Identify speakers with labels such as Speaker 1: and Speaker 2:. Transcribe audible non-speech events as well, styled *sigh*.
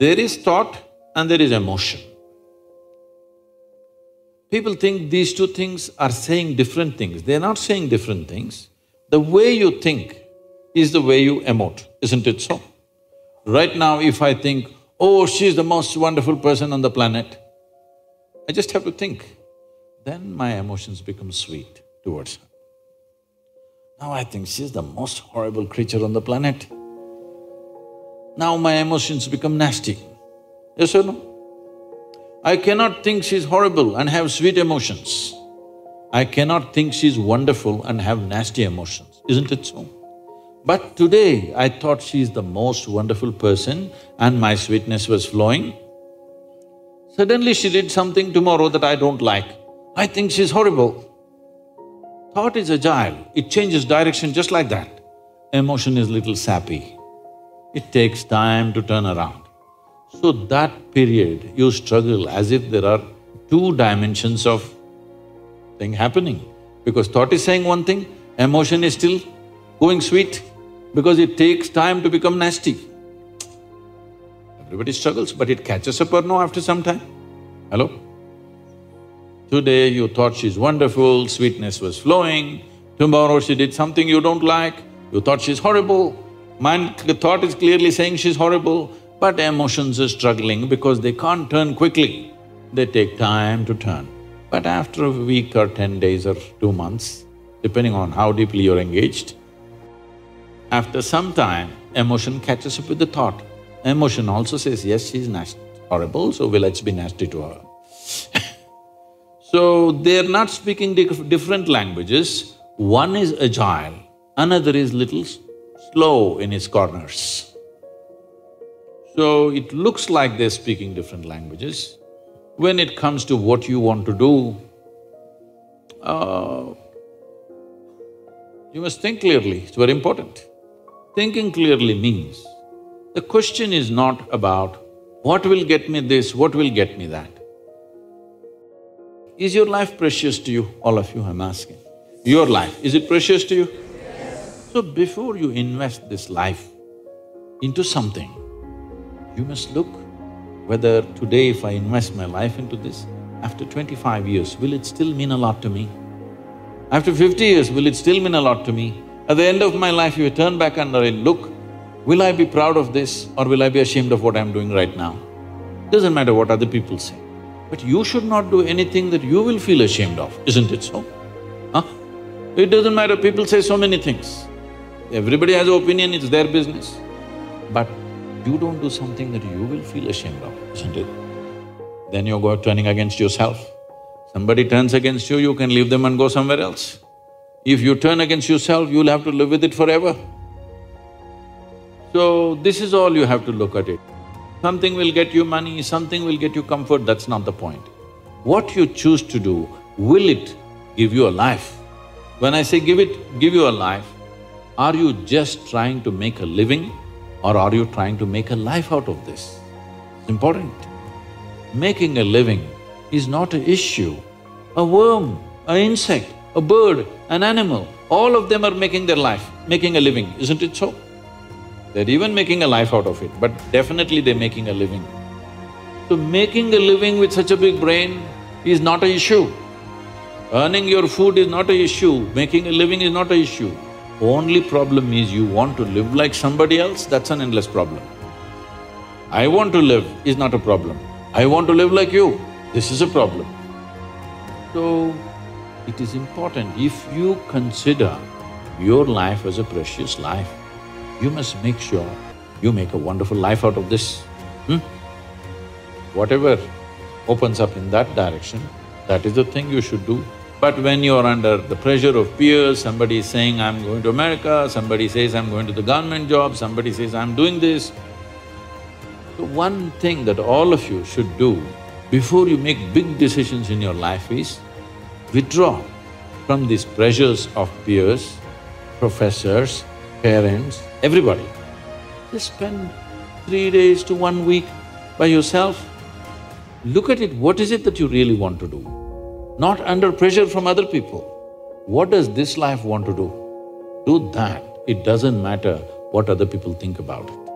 Speaker 1: There is thought and there is emotion. People think these two things are saying different things. They're not saying different things. The way you think is the way you emote, isn't it so? Right now, if I think, oh, she's the most wonderful person on the planet, I just have to think, then my emotions become sweet towards her. Now I think she's the most horrible creature on the planet. Now my emotions become nasty. Yes or no? I cannot think she's horrible and have sweet emotions. I cannot think she's wonderful and have nasty emotions, isn't it so? But today I thought she's the most wonderful person and my sweetness was flowing. Suddenly she did something tomorrow that I don't like. I think she's horrible. Thought is agile, it changes direction just like that. Emotion is little sappy. It takes time to turn around. So that period, you struggle as if there are two dimensions of thing happening. Because thought is saying one thing, emotion is still going sweet, because it takes time to become nasty. Everybody struggles, but it catches up or no after some time. Hello? Today you thought she's wonderful, sweetness was flowing, tomorrow she did something you don't like, you thought she's horrible. Mind… the thought is clearly saying she's horrible, but emotions are struggling because they can't turn quickly, they take time to turn. But after a week or ten days or two months, depending on how deeply you're engaged, after some time, emotion catches up with the thought. Emotion also says, yes, she's nasty, horrible, so well, let's be nasty to her. *laughs* so, they're not speaking dif different languages, one is agile, another is little slow in its corners. So it looks like they're speaking different languages. When it comes to what you want to do, uh, you must think clearly, it's very important. Thinking clearly means, the question is not about what will get me this, what will get me that. Is your life precious to you? All of you I'm asking. Your life, is it precious to you? So before you invest this life into something, you must look whether today if I invest my life into this, after twenty-five years, will it still mean a lot to me? After fifty years, will it still mean a lot to me? At the end of my life, if I turn back and I look, will I be proud of this or will I be ashamed of what I'm doing right now? Doesn't matter what other people say. But you should not do anything that you will feel ashamed of, isn't it so? Huh? It doesn't matter, people say so many things. Everybody has an opinion, it's their business. But you don't do something that you will feel ashamed of, isn't it? Then you go turning against yourself. Somebody turns against you, you can leave them and go somewhere else. If you turn against yourself, you'll have to live with it forever. So, this is all you have to look at it. Something will get you money, something will get you comfort, that's not the point. What you choose to do, will it give you a life? When I say give it… give you a life, are you just trying to make a living or are you trying to make a life out of this? It's important. Making a living is not an issue. A worm, an insect, a bird, an animal, all of them are making their life, making a living, isn't it so? They're even making a life out of it, but definitely they're making a living. So making a living with such a big brain is not an issue. Earning your food is not an issue, making a living is not an issue. Only problem is you want to live like somebody else, that's an endless problem. I want to live is not a problem. I want to live like you, this is a problem. So, it is important, if you consider your life as a precious life, you must make sure you make a wonderful life out of this. Hmm? Whatever opens up in that direction, that is the thing you should do. But when you're under the pressure of peers, somebody is saying, I'm going to America, somebody says, I'm going to the government job, somebody says, I'm doing this. The one thing that all of you should do before you make big decisions in your life is withdraw from these pressures of peers, professors, parents, everybody. Just spend three days to one week by yourself. Look at it, what is it that you really want to do? Not under pressure from other people. What does this life want to do? Do that. It doesn't matter what other people think about it.